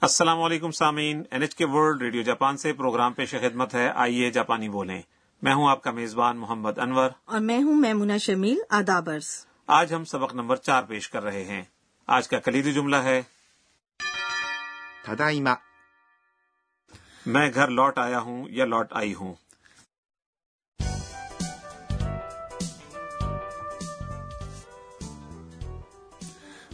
السلام علیکم سامعین N H K world radio Japan سے پروگرام پیش خدمت ہے۔ آئیے جاپانی بولیں۔ میں ہوں آپ کا میزبان محمد انور۔ اور میں ہوں میمنا شمیل آدابرس آج ہم سبق نمبر چار پیش کر رہے ہیں۔ آج کا کلیدی جملہ ہے۔ میں گھر لوٹ آیا ہوں یا لوٹ آئی ہوں؟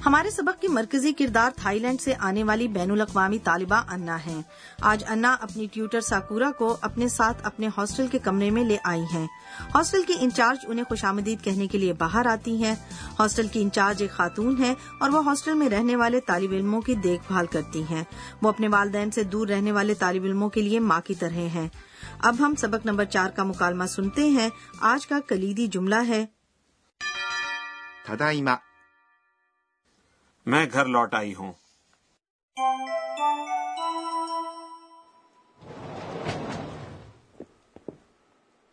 ہمارے سبق کی مرکزی کردار تھائی لینڈ سے آنے والی بین الاقوامی طالبہ انا ہیں۔ آج انا اپنی ٹیوٹر ساکورا کو اپنے ساتھ اپنے ہاسٹل کے کمرے میں لے آئی ہیں۔ ہاسٹل کی انچارج انہیں خوش آمدید کہنے کے لیے باہر آتی ہیں۔ ہاسٹل کی انچارج ایک خاتون ہے اور وہ ہاسٹل میں رہنے والے طالب علموں کی دیکھ بھال کرتی ہیں۔ وہ اپنے والدین سے دور رہنے والے طالب علموں کے لیے ماں کی طرح ہیں۔ اب ہم سبق نمبر چار کا مکالمہ سنتے ہیں۔ آج کا کلیدی جملہ ہے۔ میں گھر لوٹ آئی ہوں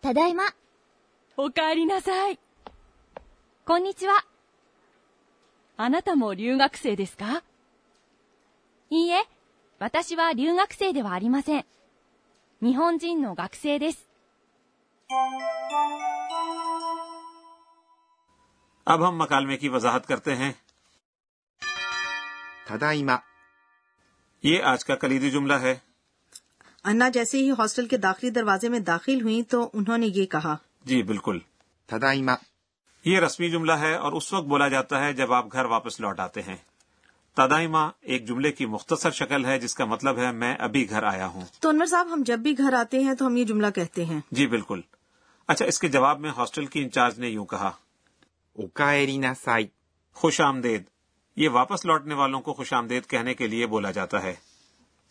ただいま。おかえりなさい。こんにちは。あなたも留学生ですかいいえ、私は留学生ではありません。日本人の学生です。 اب ہم مکالمے کی وضاحت کرتے ہیں ただいま、 یہ آج کا کلیدی جملہ ہے انا جیسے ہی ہاسٹل کے داخلی دروازے میں داخل ہوئی تو انہوں نے یہ کہا جی بالکل ただいま、 یہ رسمی جملہ ہے اور اس وقت بولا جاتا ہے جب آپ گھر واپس لوٹ آتے ہیں تدائمہ ایک جملے کی مختصر شکل ہے جس کا مطلب ہے میں ابھی گھر آیا ہوں تو انور صاحب ہم جب بھی گھر آتے ہیں تو ہم یہ جملہ کہتے ہیں جی بالکل اچھا اس کے جواب میں ہاسٹل کی انچارج نے یوں کہا おかえりなさい、 خوش آمدید یہ واپس لوٹنے والوں کو خوش آمدید کہنے کے لیے بولا جاتا ہے۔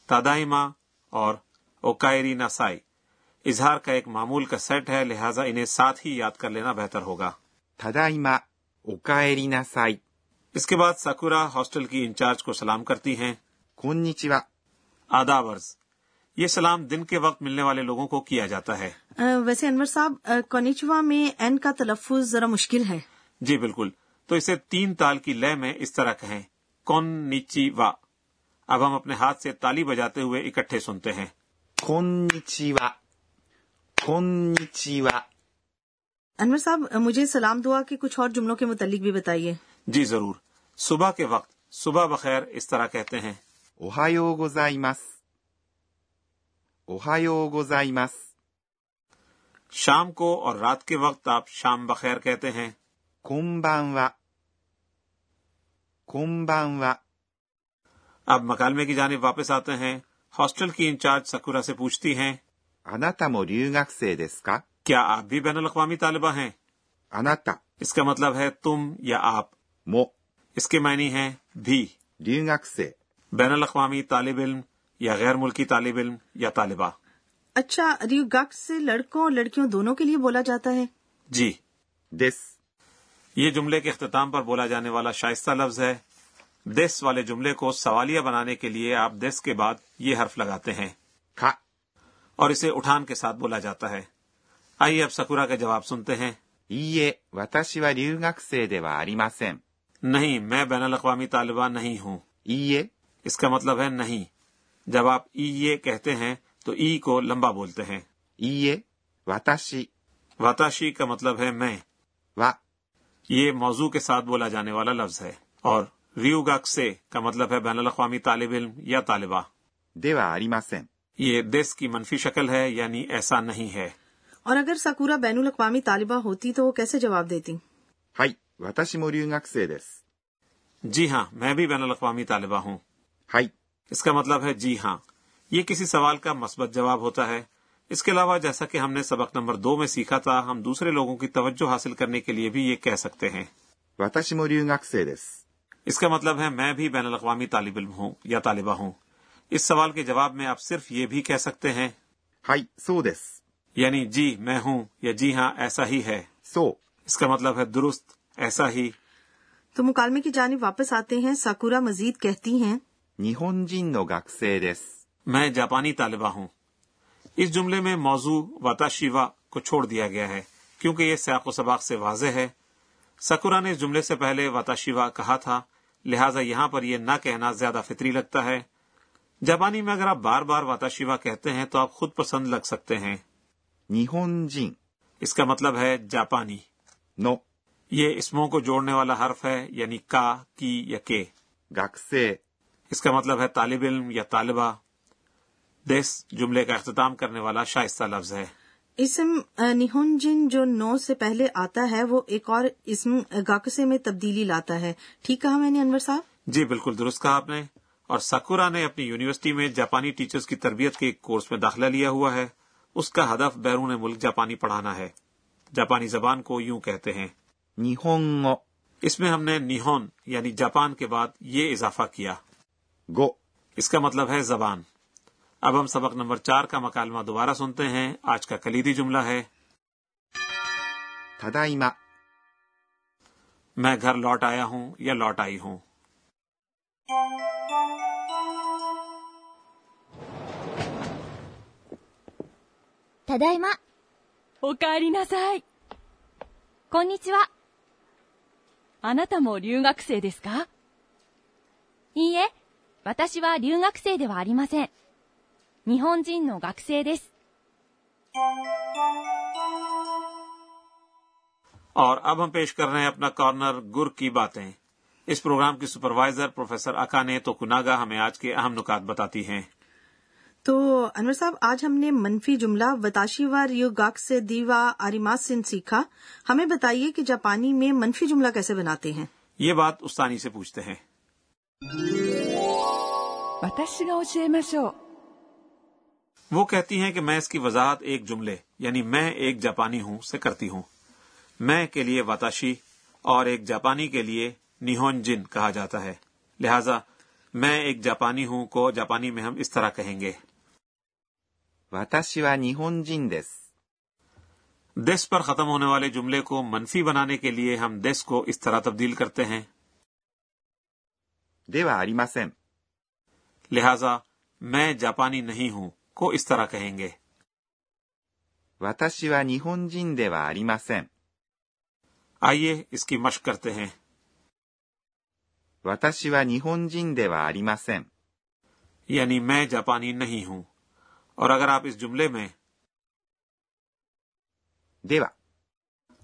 تادائما اور اوکائری نسائی اظہار کا ایک معمول کا سیٹ ہے لہٰذا انہیں ساتھ ہی یاد کر لینا بہتر ہوگا۔ تادائما اوکائری نسائی اس کے بعد ساکورا ہاسٹل کی انچارج کو سلام کرتی ہیں۔ کونچیوا آداب عرض یہ سلام دن کے وقت ملنے والے لوگوں کو کیا جاتا ہے۔ ویسے انور صاحب کونیچوا میں این کا تلفظ ذرا مشکل ہے۔ جی بالکل۔ تو اسے تین تال کی لے میں اس طرح کہیں کون نیچی وا؟ اب ہم اپنے ہاتھ سے تالی بجاتے ہوئے اکٹھے سنتے ہیں۔ کونچیوا وا؟ انور صاحب مجھے سلام دعا کے کچھ اور جملوں کے متعلق بھی بتائیے۔ جی ضرور۔ صبح کے وقت صبح بخیر اس طرح کہتے ہیں۔ اوہایو گوزائمس اوہایو گوزائمس شام کو اور رات کے وقت آپ شام بخیر کہتے ہیں۔ こんばんは。こんばんは。 اب مکالمے کی جانب واپس آتے ہیں ہاسٹل کی انچارج سکورا سے پوچھتی ہیں あなたも留学生ですか کیا آپ بھی بین الاقوامی طالبہ ہیں あなた اس کا مطلب ہے تم یا آپ も اس کے معنی ہیں بھی 留学生。 بین الاقوامی طالب علم یا غیر ملکی طالب علم یا طالبہ اچھا ریو گکس سے لڑکوں اور لڑکیوں دونوں کے لیے بولا جاتا ہے جی です。 یہ جملے کے اختتام پر بولا جانے والا شائستہ لفظ ہے۔ دس والے جملے کو سوالیہ بنانے کے لیے آپ دس کے بعد یہ حرف لگاتے ہیں۔ اور اسے اٹھان کے ساتھ بولا جاتا ہے۔ آئیے اب سکورا کا جواب سنتے ہیں۔ نہیں میں بین الاقوامی طالبہ نہیں ہوں۔ اس کا مطلب ہے نہیں۔ جب آپ ای کہتے ہیں تو ای کو لمبا بولتے ہیں۔ واتاشی۔ واتاشی کا مطلب ہے میں۔ یہ موضوع کے ساتھ بولا جانے والا لفظ ہے اور ریو سے کا مطلب ہے بین الاقوامی طالب علم یا طالبہ۔ دیوا سین یہ دس کی منفی شکل ہے یعنی ایسا نہیں ہے۔ اور اگر سکورا بین الاقوامی طالبہ ہوتی تو وہ کیسے جواب دیتی؟ ہائی جی ہاں میں بھی بین الاقوامی طالبہ ہوں۔ ہائی۔ اس کا مطلب ہے جی ہاں۔ یہ کسی سوال کا مثبت جواب ہوتا ہے اس کے علاوہ جیسا کہ ہم نے سبق نمبر دو میں سیکھا تھا ہم دوسرے لوگوں کی توجہ حاصل کرنے کے لیے بھی یہ کہہ سکتے ہیں۔ اس کا مطلب ہے میں بھی بین الاقوامی طالب علم ہوں یا طالبہ ہوں۔ اس سوال کے جواب میں آپ صرف یہ بھی کہہ سکتے ہیں۔ یعنی جی میں ہوں یا جی ہاں ایسا ہی ہے۔ سو۔ اس کا مطلب ہے درست ایسا ہی۔ تو مکالمے کی جانب واپس آتے ہیں ساکورا مزید کہتی ہیں میں جاپانی طالبہ ہوں۔ اس جملے میں موضوع واتا شیوا کو چھوڑ دیا گیا ہے کیونکہ یہ سیاق و سباق سے واضح ہے۔ سکورا نے اس جملے سے پہلے واتا شیوا کہا تھا لہٰذا یہاں پر یہ نہ کہنا زیادہ فطری لگتا ہے۔ جاپانی میں اگر آپ بار بار واتا شیوا کہتے ہیں تو آپ خود پسند لگ سکتے ہیں۔ نیہون جن اس کا مطلب ہے جاپانی۔ نو۔ یہ اسموں کو جوڑنے والا حرف ہے یعنی کا کی یا کے۔ گاکسے۔ اس کا مطلب ہے طالب علم یا طالبہ۔ دس جملے کا اختتام کرنے والا شائستہ لفظ ہے۔ اسم نہنجن جو نو سے پہلے آتا ہے وہ ایک اور اسم گاکسے میں تبدیلی لاتا ہے۔ ٹھیک کہا میں نے انور صاحب؟ جی بالکل درست کہا آپ نے۔ اور ساکورا نے اپنی یونیورسٹی میں جاپانی ٹیچرز کی تربیت کے ایک کورس میں داخلہ لیا ہوا ہے۔ اس کا ہدف بیرون ملک جاپانی پڑھانا ہے۔ جاپانی زبان کو یوں کہتے ہیں۔ نیہونگو اس میں ہم نے نیہون یعنی جاپان کے بعد یہ اضافہ کیا۔ گو۔ اس کا مطلب ہے زبان۔ اب ہم سبق نمبر چار کا مکالمہ دوبارہ سنتے ہیں۔ آج کا کلیدی جملہ ہے۔ میں گھر لوٹ آیا ہوں یا لوٹ آئی ہوں؟ تدائیما اوکاری نسائی کونیچوا あなたも留学生ですかいいえ、私は留学生ではありません。日本人の学生です。اور اب ہم پیش کر رہے ہیں اپنا کارنر گر کی باتیں۔ اس پروگرام کی سپروائزر پروفیسر اکا نے تو کناگا ہمیں آج کے اہم نکات بتاتی ہیں۔ تو انور صاحب آج ہم نے منفی جملہ وتاشی وار یو گاک سے دیوا آریما سن سیکھا۔ ہمیں بتائیے کہ جاپانی میں منفی جملہ کیسے بناتے ہیں؟ یہ بات استانی سے پوچھتے ہیں۔ وہ کہتی ہیں کہ میں اس کی وضاحت ایک جملے یعنی میں ایک جاپانی ہوں سے کرتی ہوں۔ میں کے لیے واتاشی اور ایک جاپانی کے لیے نیہون جن کہا جاتا ہے۔ لہذا میں ایک جاپانی ہوں کو جاپانی میں ہم اس طرح کہیں گے۔ دس۔ پر ختم ہونے والے جملے کو منفی بنانے کے لیے ہم دس کو اس طرح تبدیل کرتے ہیں۔ لہذا میں جاپانی نہیں ہوں۔ کو اس طرح کہیں گے۔ آئیے اس کی مشق کرتے ہیں۔ یعنی میں جاپانی نہیں ہوں۔ اور اگر آپ اس جملے میں دیوا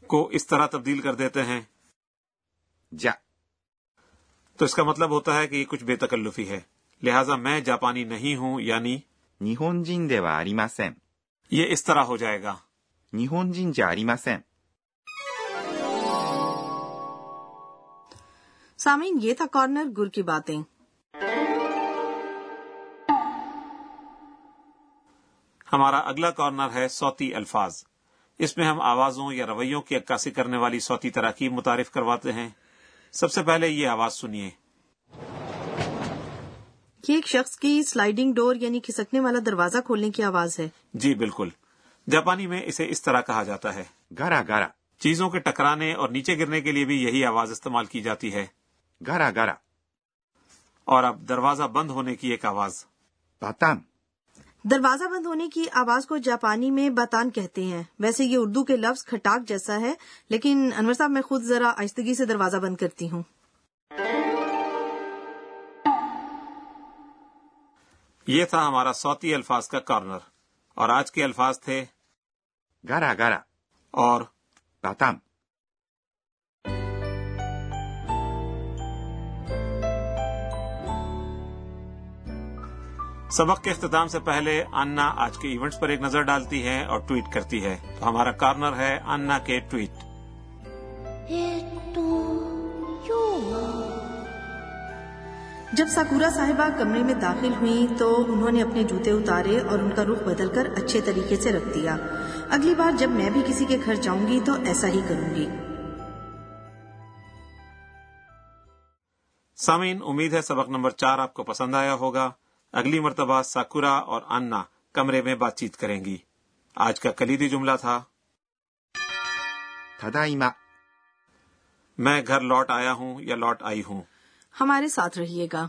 کو اس طرح تبدیل کر دیتے ہیں۔ جا تو اس کا مطلب ہوتا ہے کہ یہ کچھ بے تکلفی ہے۔ لہٰذا میں جاپانی نہیں ہوں یعنی 日本人ではありません。یہ اس طرح ہو جائے گا یہ تھا کارنر گر کی باتیں ہمارا اگلا کارنر ہے سوتی الفاظ۔ اس میں ہم آوازوں یا رویوں کی عکاسی کرنے والی سوتی تراکیب متعارف کرواتے ہیں۔ سب سے پہلے یہ آواز سنیے۔ یہ ایک شخص کی سلائڈنگ ڈور یعنی کھسکنے والا دروازہ کھولنے کی آواز ہے۔ جی بالکل۔ جاپانی میں اسے اس طرح کہا جاتا ہے۔ گارا گارا۔ چیزوں کے ٹکرانے اور نیچے گرنے کے لیے بھی یہی آواز استعمال کی جاتی ہے۔ گارا گارا۔ اور اب دروازہ بند ہونے کی ایک آواز۔ باتان۔ دروازہ بند ہونے کی آواز کو جاپانی میں باتان کہتے ہیں۔ ویسے یہ اردو کے لفظ کھٹاک جیسا ہے لیکن انور صاحب میں خود ذرا آہستگی سے دروازہ بند کرتی ہوں۔ یہ تھا ہمارا سوتی الفاظ کا کارنر۔ اور آج کے الفاظ تھے۔ گارا گارا۔ اور تاتام سبق کے اختتام سے پہلے انا آج کے ایونٹس پر ایک نظر ڈالتی ہے اور ٹویٹ کرتی ہے۔ تو ہمارا کارنر ہے انا کے ٹویٹ۔ جب ساکورا صاحبہ کمرے میں داخل ہوئی تو انہوں نے اپنے جوتے اتارے اور ان کا رخ بدل کر اچھے طریقے سے رکھ دیا۔ اگلی بار جب میں بھی کسی کے گھر جاؤں گی تو ایسا ہی کروں گی۔ سامعین امید ہے سبق نمبر چار آپ کو پسند آیا ہوگا۔ اگلی مرتبہ ساکورا اور انا کمرے میں بات چیت کریں گی۔ آج کا کلیدی جملہ تھا میں گھر لوٹ آیا ہوں یا لوٹ آئی ہوں؟ ہمارے ساتھ رہیے گا۔